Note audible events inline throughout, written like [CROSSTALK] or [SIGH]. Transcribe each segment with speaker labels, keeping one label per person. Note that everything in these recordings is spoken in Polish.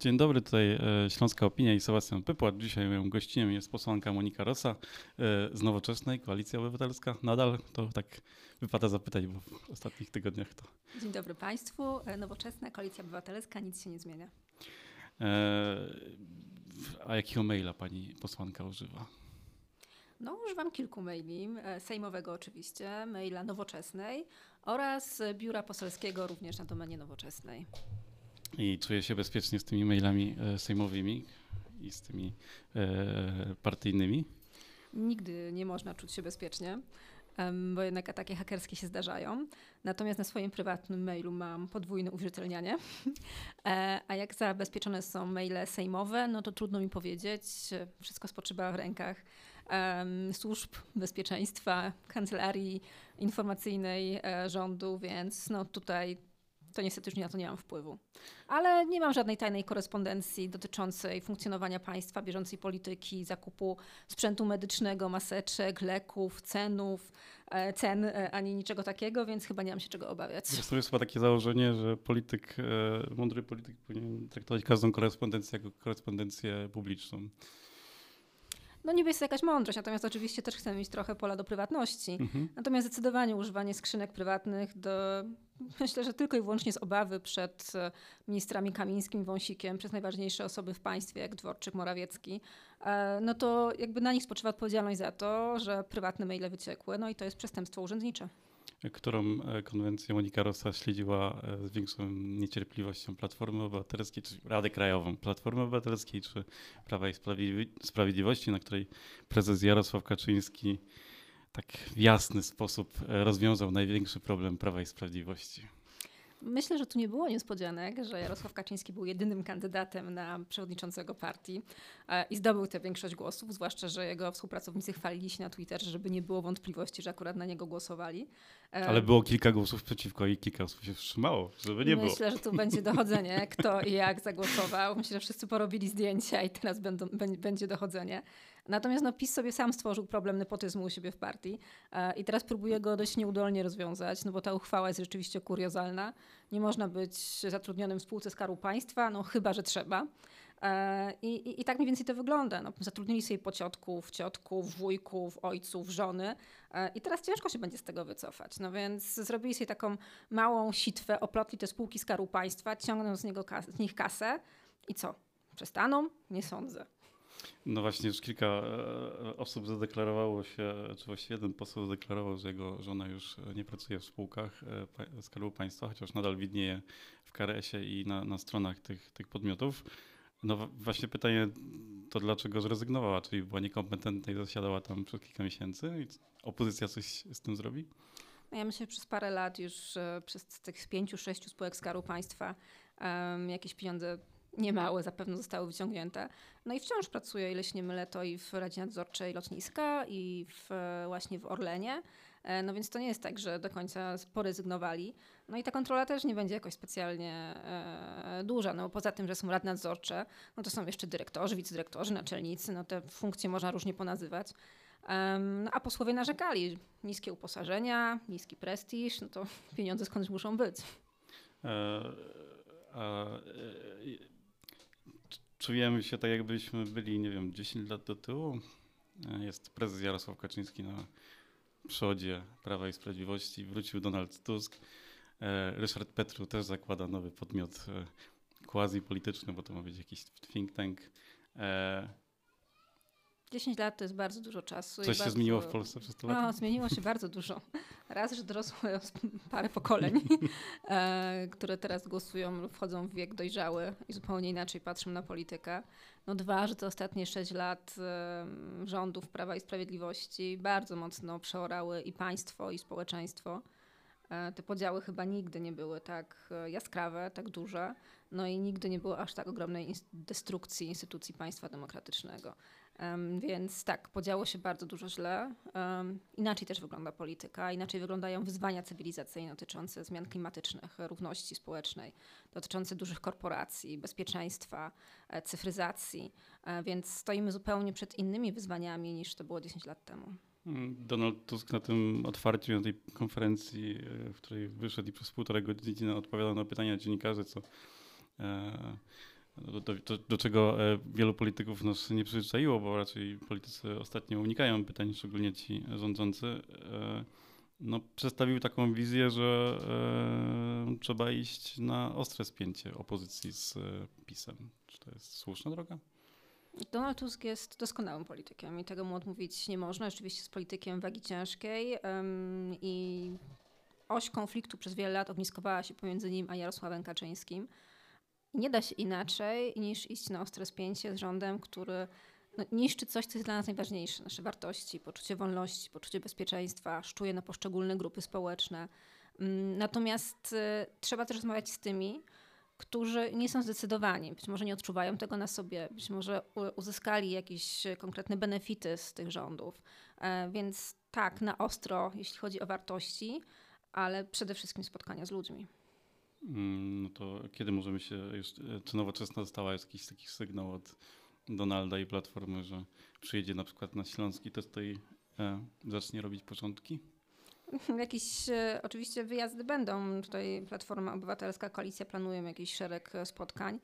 Speaker 1: Dzień dobry, tutaj e, Śląska Opinia i Sebastian Pypłat. Dzisiaj moją gościem jest posłanka Monika Rosa e, z Nowoczesnej, Koalicja Obywatelska. Nadal to tak wypada zapytać, bo w ostatnich tygodniach to...
Speaker 2: Dzień dobry Państwu. E, Nowoczesna, Koalicja Obywatelska, nic się nie zmienia.
Speaker 1: A jakiego maila pani posłanka używa?
Speaker 2: No, używam kilku maili. Sejmowego oczywiście, maila nowoczesnej oraz biura poselskiego również na domenie nowoczesnej
Speaker 1: i czuję się bezpiecznie z tymi mailami e, sejmowymi i z tymi e, partyjnymi?
Speaker 2: Nigdy nie można czuć się bezpiecznie, bo jednak ataki hakerskie się zdarzają. Natomiast na swoim prywatnym mailu mam podwójne uwierzytelnianie. E, a jak zabezpieczone są maile sejmowe, no to trudno mi powiedzieć. Wszystko spoczywa w rękach służb bezpieczeństwa, kancelarii informacyjnej rządu, więc no tutaj to niestety już na to nie mam wpływu. Ale nie mam żadnej tajnej korespondencji dotyczącej funkcjonowania państwa, bieżącej polityki, zakupu sprzętu medycznego, maseczek, leków, cenów, e, cen, e, ani niczego takiego, więc chyba nie mam się czego obawiać.
Speaker 1: To jest chyba takie założenie, że polityk, e, mądry polityk powinien traktować każdą korespondencję jako korespondencję publiczną.
Speaker 2: No niby jest jakaś mądrość, natomiast oczywiście też chcemy mieć trochę pola do prywatności. Mhm. Natomiast zdecydowanie używanie skrzynek prywatnych do, [LAUGHS] myślę, że tylko i wyłącznie z obawy przed e, ministrami Kamińskim, Wąsikiem, przez najważniejsze osoby w państwie, jak Dworczyk, Morawiecki, e, no to jakby na nich spoczywa odpowiedzialność za to, że prywatne maile wyciekły, no i to jest przestępstwo urzędnicze
Speaker 1: którą e, konwencję Monika Rosa śledziła e, z większą niecierpliwością Platformy Obywatelskiej, czy Rady Krajową Platformy Obywatelskiej, czy Prawa i Sprawiedliwości, na której prezes Jarosław Kaczyński tak w jasny sposób e, rozwiązał największy problem Prawa i Sprawiedliwości.
Speaker 2: Myślę, że tu nie było niespodzianek, że Jarosław Kaczyński był jedynym kandydatem na przewodniczącego partii e, i zdobył tę większość głosów, zwłaszcza, że jego współpracownicy chwalili się na Twitterze, żeby nie było wątpliwości, że akurat na niego głosowali.
Speaker 1: E, Ale było kilka głosów przeciwko i kilka osób się wstrzymało, żeby nie
Speaker 2: Myślę,
Speaker 1: było.
Speaker 2: Myślę, że tu będzie dochodzenie, kto i jak zagłosował. Myślę, że wszyscy porobili zdjęcia i teraz będą, będzie dochodzenie. Natomiast no, PiS sobie sam stworzył problem nepotyzmu u siebie w partii e, i teraz próbuje go dość nieudolnie rozwiązać, no bo ta uchwała jest rzeczywiście kuriozalna. Nie można być zatrudnionym w spółce Skarbu Państwa, no chyba, że trzeba. E, I, i, I, tak mniej więcej to wygląda. No, zatrudnili sobie pociotków, ciotków, wujków, ojców, żony e, i teraz ciężko się będzie z tego wycofać. No więc zrobili sobie taką małą sitwę, oplotli te spółki Skarbu Państwa, ciągną z, niego z nich kasę i co? Przestaną? Nie sądzę.
Speaker 1: No właśnie, już kilka e, osób zadeklarowało się, czy właściwie jeden poseł zadeklarował, że jego żona już nie pracuje w spółkach e, Skarbu Państwa, chociaż nadal widnieje w KRS-ie i na, na stronach tych, tych podmiotów. No właśnie pytanie to dlaczego zrezygnowała, czyli była niekompetentna i zasiadała tam przez kilka miesięcy i opozycja coś z tym zrobi?
Speaker 2: No ja myślę, że przez parę lat już e, przez tych pięciu, sześciu spółek Skarbu Państwa um, jakieś pieniądze niemałe zapewne zostały wyciągnięte. No i wciąż pracuję, ile się nie mylę, to i w Radzie Nadzorczej Lotniska i w, właśnie w Orlenie. E, no więc to nie jest tak, że do końca porezygnowali. No i ta kontrola też nie będzie jakoś specjalnie e, duża, no bo poza tym, że są rady nadzorcze, no to są jeszcze dyrektorzy, wicedyrektorzy, naczelnicy, no te funkcje można różnie ponazywać. Um, a posłowie narzekali, niskie uposażenia, niski prestiż, no to [LAUGHS] pieniądze skądś muszą być. A, e,
Speaker 1: czujemy się tak, jakbyśmy byli, nie wiem, 10 lat do tyłu. E, jest prezes Jarosław Kaczyński na przodzie Prawa i Sprawiedliwości. Wrócił Donald Tusk. E, Ryszard Petru też zakłada nowy podmiot e, quasi polityczny, bo to ma być jakiś think tank.
Speaker 2: 10 lat to jest bardzo dużo czasu.
Speaker 1: Coś
Speaker 2: się
Speaker 1: bardzo... zmieniło w Polsce przez to
Speaker 2: lata? No, zmieniło się bardzo dużo. Raz, że dorosło [LAUGHS] parę pokoleń, [LAUGHS] e, które teraz głosują, wchodzą w wiek dojrzały i zupełnie inaczej patrzą na politykę. No dwa, że te ostatnie sześć lat rządów Prawa i Sprawiedliwości bardzo mocno przeorały i państwo, i społeczeństwo. E, te podziały chyba nigdy nie były tak e, jaskrawe, tak duże, no i nigdy nie było aż tak ogromnej destrukcji instytucji państwa demokratycznego. Więc tak, podziało się bardzo dużo źle. Inaczej też wygląda polityka, inaczej wyglądają wyzwania cywilizacyjne dotyczące zmian klimatycznych, równości społecznej, dotyczące dużych korporacji, bezpieczeństwa, e, cyfryzacji. E, więc stoimy zupełnie przed innymi wyzwaniami niż to było 10 lat temu.
Speaker 1: Mm, Donald Tusk na tym otwarciu, na tej konferencji, e, w której wyszedł i przez półtorej godziny odpowiadał na pytania dziennikarzy, co do, do, do, czego e, wielu polityków nas nie przyzwyczaiło, bo raczej politycy ostatnio unikają pytań, szczególnie ci rządzący, e, no, przedstawił taką wizję, że e, trzeba iść na ostre spięcie opozycji z PiSem. Czy to jest słuszna droga?
Speaker 2: Donald Tusk jest doskonałym politykiem i tego mu odmówić nie można. Rzeczywiście jest politykiem wagi ciężkiej i oś konfliktu przez wiele lat ogniskowała się pomiędzy nim a Jarosławem Kaczyńskim. Nie da się inaczej niż iść na ostre spięcie z rządem, który no, niszczy coś, co jest dla nas najważniejsze. Nasze wartości, poczucie wolności, poczucie bezpieczeństwa, szczuje na poszczególne grupy społeczne. Mm, natomiast y, trzeba też rozmawiać z tymi, którzy nie są zdecydowani, być może nie odczuwają tego na sobie, być może uzyskali jakieś konkretne benefity z tych rządów. E, więc tak, na ostro, jeśli chodzi o wartości, ale przede wszystkim spotkania z ludźmi.
Speaker 1: Mm, no to kiedy możemy się e, czy nowoczesna dostała jakiś taki sygnał od Donalda i Platformy, że przyjedzie na przykład na Śląski test i e, zacznie robić porządki? [LAUGHS]
Speaker 2: Jakieś e, oczywiście wyjazdy będą. Tutaj Platforma Obywatelska, Koalicja planują jakiś szereg spotkań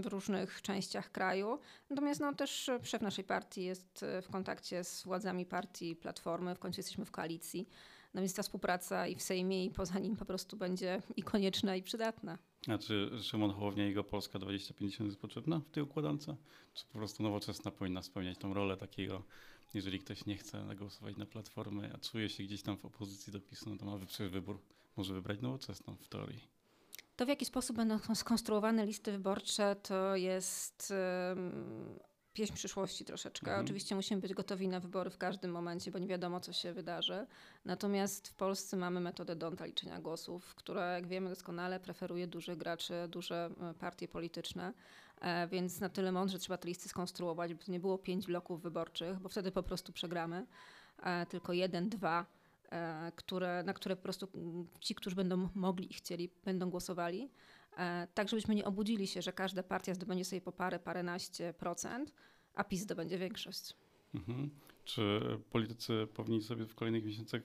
Speaker 2: w różnych częściach kraju. Natomiast no, też szef naszej partii jest w kontakcie z władzami partii Platformy. W końcu jesteśmy w koalicji. No więc ta współpraca i w Sejmie, i poza nim po prostu będzie i konieczna, i przydatna.
Speaker 1: A czy Szymon Hołownia i jego Polska 2050 jest potrzebna w tej układance? Czy po prostu nowoczesna powinna spełniać tą rolę takiego, jeżeli ktoś nie chce głosować na platformę, a czuje się gdzieś tam w opozycji do PiSu, no to ma przecież wybór, może wybrać nowoczesną w teorii.
Speaker 2: To, w jaki sposób będą skonstruowane listy wyborcze, to jest pieśń przyszłości troszeczkę. Mhm. Oczywiście musimy być gotowi na wybory w każdym momencie, bo nie wiadomo, co się wydarzy. Natomiast w Polsce mamy metodę Donta liczenia głosów, która, jak wiemy doskonale, preferuje dużych graczy, duże e, partie polityczne. E, więc na tyle mądrze trzeba te listy skonstruować, by to nie było pięć bloków wyborczych, bo wtedy po prostu przegramy. E, tylko jeden, dwa, które, na które po prostu ci, którzy będą mogli i chcieli, będą głosowali. E, tak żebyśmy nie obudzili się, że każda partia zdobędzie sobie po parę, paręnaście procent, a PiS zdobędzie większość.
Speaker 1: Mhm. Czy politycy powinni sobie w kolejnych miesiącach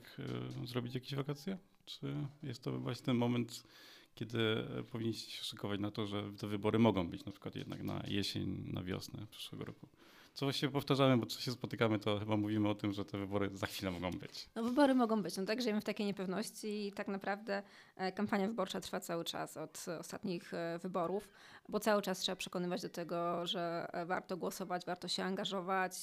Speaker 1: e, zrobić jakieś wakacje? Czy jest to właśnie ten moment, kiedy powinniście się szykować na to, że te wybory mogą być na przykład jednak na jesień, na wiosnę przyszłego roku? Co właściwie powtarzamy, bo co się spotykamy, to chyba mówimy o tym, że te wybory za chwilę mogą być.
Speaker 2: No wybory mogą być, no tak, żyjemy w takiej niepewności i tak naprawdę e, kampania wyborcza trwa cały czas od ostatnich e, wyborów, bo cały czas trzeba przekonywać do tego, że e, warto głosować, warto się angażować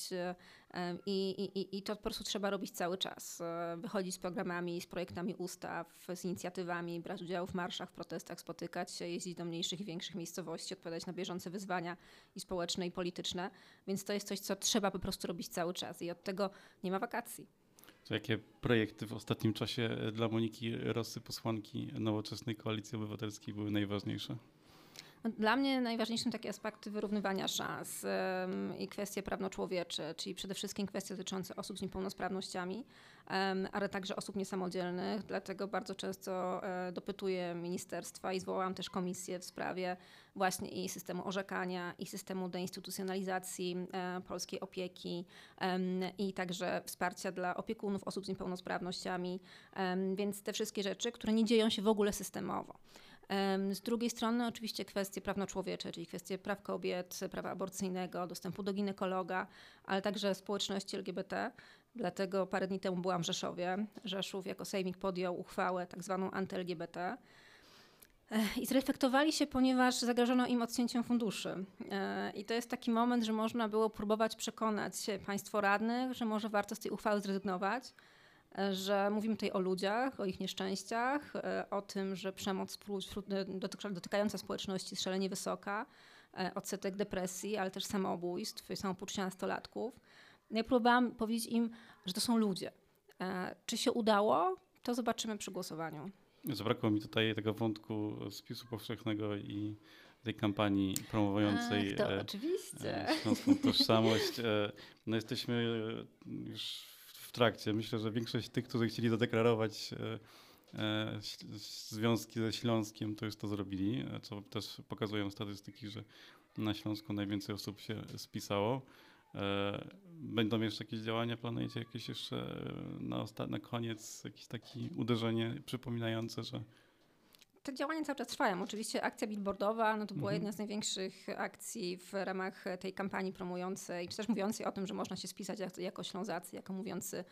Speaker 2: i, i, i to po prostu trzeba robić cały czas. Wychodzić z programami, z projektami ustaw, z inicjatywami, brać udział w marszach, w protestach, spotykać się, jeździć do mniejszych i większych miejscowości, odpowiadać na bieżące wyzwania i społeczne, i polityczne, więc to jest coś, co trzeba po prostu robić cały czas i od tego nie ma wakacji.
Speaker 1: To jakie projekty w ostatnim czasie dla Moniki Rosy, posłanki Nowoczesnej Koalicji Obywatelskiej były najważniejsze?
Speaker 2: Dla mnie najważniejsze są takie aspekty wyrównywania szans i kwestie prawno-człowiecze, czyli przede wszystkim kwestie dotyczące osób z niepełnosprawnościami, ale także osób niesamodzielnych. Dlatego bardzo często e, dopytuję ministerstwa i zwołałam też komisję w sprawie właśnie i systemu orzekania, i systemu deinstytucjonalizacji e, polskiej opieki, i także wsparcia dla opiekunów osób z niepełnosprawnościami. Więc te wszystkie rzeczy, które nie dzieją się w ogóle systemowo. Z drugiej strony oczywiście kwestie prawno-człowiecze, czyli kwestie praw kobiet, prawa aborcyjnego, dostępu do ginekologa, ale także społeczności LGBT. Dlatego parę dni temu byłam w Rzeszowie. Rzeszów jako sejmik podjął uchwałę tak zwaną anty-LGBT. I zreflektowali się, ponieważ zagrożono im odcięciem funduszy. E, I to jest taki moment, że można było próbować przekonać państwo radnych, że może warto z tej uchwały zrezygnować że mówimy tutaj o ludziach, o ich nieszczęściach, e, o tym, że przemoc dotykająca społeczności jest szalenie wysoka, e, odsetek depresji, ale też samobójstw i samopoczucia nastolatków. Ja próbowałam powiedzieć im, że to są ludzie. E, czy się udało? To zobaczymy przy głosowaniu.
Speaker 1: Zabrakło mi tutaj tego wątku spisu powszechnego i tej kampanii promującej
Speaker 2: Ach, to oczywiście.
Speaker 1: śląską tożsamość. No jesteśmy już trakcie. Myślę, że większość tych, którzy chcieli zadeklarować e, e, związki ze Śląskiem, to już to zrobili, co też pokazują statystyki, że na Śląsku najwięcej osób się spisało. E, będą jeszcze jakieś działania? Planujecie jakieś jeszcze na, na koniec jakieś takie uderzenie przypominające, że
Speaker 2: te działania cały czas trwają. Oczywiście akcja billboardowa no to była
Speaker 1: Mhm.
Speaker 2: jedna z największych akcji w ramach tej kampanii promującej, czy też mówiącej o tym, że można się spisać jak- jako Ślązacy, jako mówiący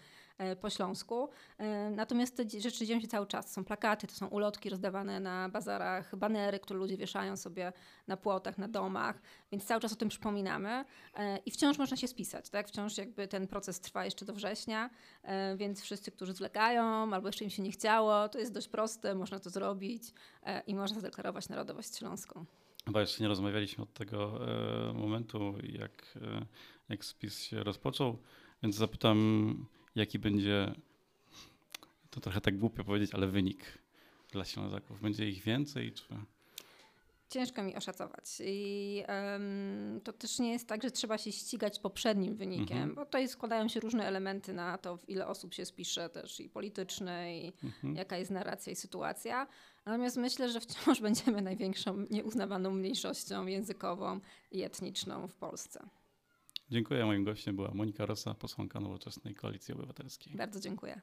Speaker 2: po śląsku. E, Natomiast te rzeczy dzieją się cały czas. Są plakaty, to są ulotki rozdawane na bazarach, banery, które ludzie wieszają sobie na płotach, na domach, więc cały czas o tym przypominamy E, i wciąż można się spisać, tak? Wciąż jakby ten proces trwa jeszcze do września, e, więc wszyscy, którzy zwlekają albo jeszcze im się nie chciało, to jest dość proste, można to zrobić e, i można zadeklarować narodowość śląską.
Speaker 1: Chyba jeszcze nie rozmawialiśmy od tego e, momentu, jak, e, jak spis się rozpoczął, więc zapytam, jaki będzie, to trochę tak głupio powiedzieć, ale wynik dla Ślązaków. Będzie ich więcej, czy...
Speaker 2: Ciężko mi oszacować. I em, to też nie jest tak, że trzeba się ścigać poprzednim wynikiem,
Speaker 1: Mhm.
Speaker 2: bo tutaj składają się różne elementy na to, w ile osób się spisze też i polityczne, i
Speaker 1: Mhm.
Speaker 2: jaka jest narracja i sytuacja. Natomiast myślę, że wciąż [LAUGHS] będziemy największą nieuznawaną mniejszością językową i etniczną w Polsce.
Speaker 1: Dziękuję. Moim gościem była Monika Rosa, posłanka Nowoczesnej Koalicji Obywatelskiej.
Speaker 2: Bardzo dziękuję.